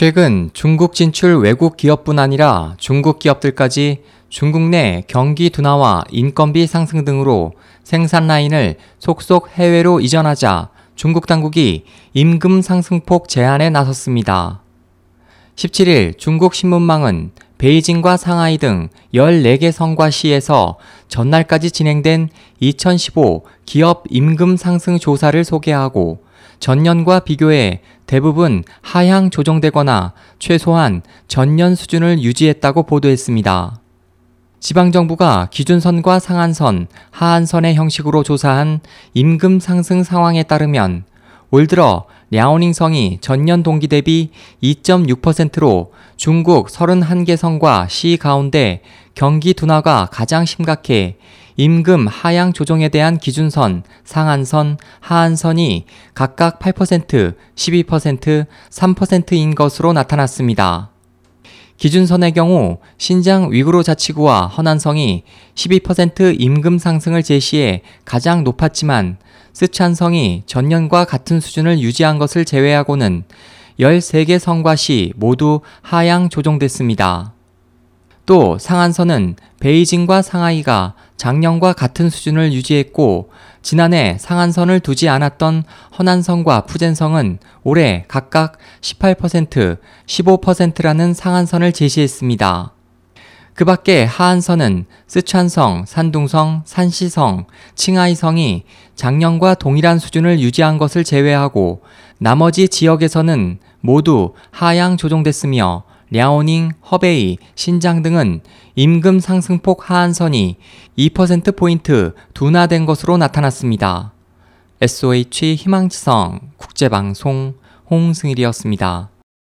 최근 중국 진출 외국 기업뿐 아니라 중국 기업들까지 중국 내 경기 둔화와 인건비 상승 등으로 생산 라인을 속속 해외로 이전하자 중국 당국이 임금 상승폭 제한에 나섰습니다. 17일 중국 신문망은 베이징과 상하이 등 14개 성과 시에서 전날까지 진행된 2015 기업 임금 상승 조사를 소개하고 전년과 비교해 대부분 하향 조정되거나 최소한 전년 수준을 유지했다고 보도했습니다. 지방정부가 기준선과 상한선, 하한선의 형식으로 조사한 임금 상승 상황에 따르면 올 들어 랴오닝성이 전년 동기 대비 2.6%로 중국 31개 성과 시 가운데 경기 둔화가 가장 심각해 임금 하향 조정에 대한 기준선, 상한선, 하한선이 각각 8%, 12%, 3%인 것으로 나타났습니다. 기준선의 경우 신장 위구르 자치구와 허난성이 12% 임금 상승을 제시해 가장 높았지만 스촨성이 전년과 같은 수준을 유지한 것을 제외하고는 13개 성과 시 모두 하향 조정됐습니다. 또 상한선은 베이징과 상하이가 작년과 같은 수준을 유지했고 지난해 상한선을 두지 않았던 허난성과 푸젠성은 올해 각각 18%, 15%라는 상한선을 제시했습니다. 그 밖에 하한선은 스촨성, 산둥성, 산시성, 칭하이성이 작년과 동일한 수준을 유지한 것을 제외하고 나머지 지역에서는 모두 하향 조정됐으며 랴오닝, 허베이, 신장 등은 임금 상승폭 하한선이 2%포인트 둔화된 것으로 나타났습니다. SOH 희망지성 국제방송 홍승일이었습니다.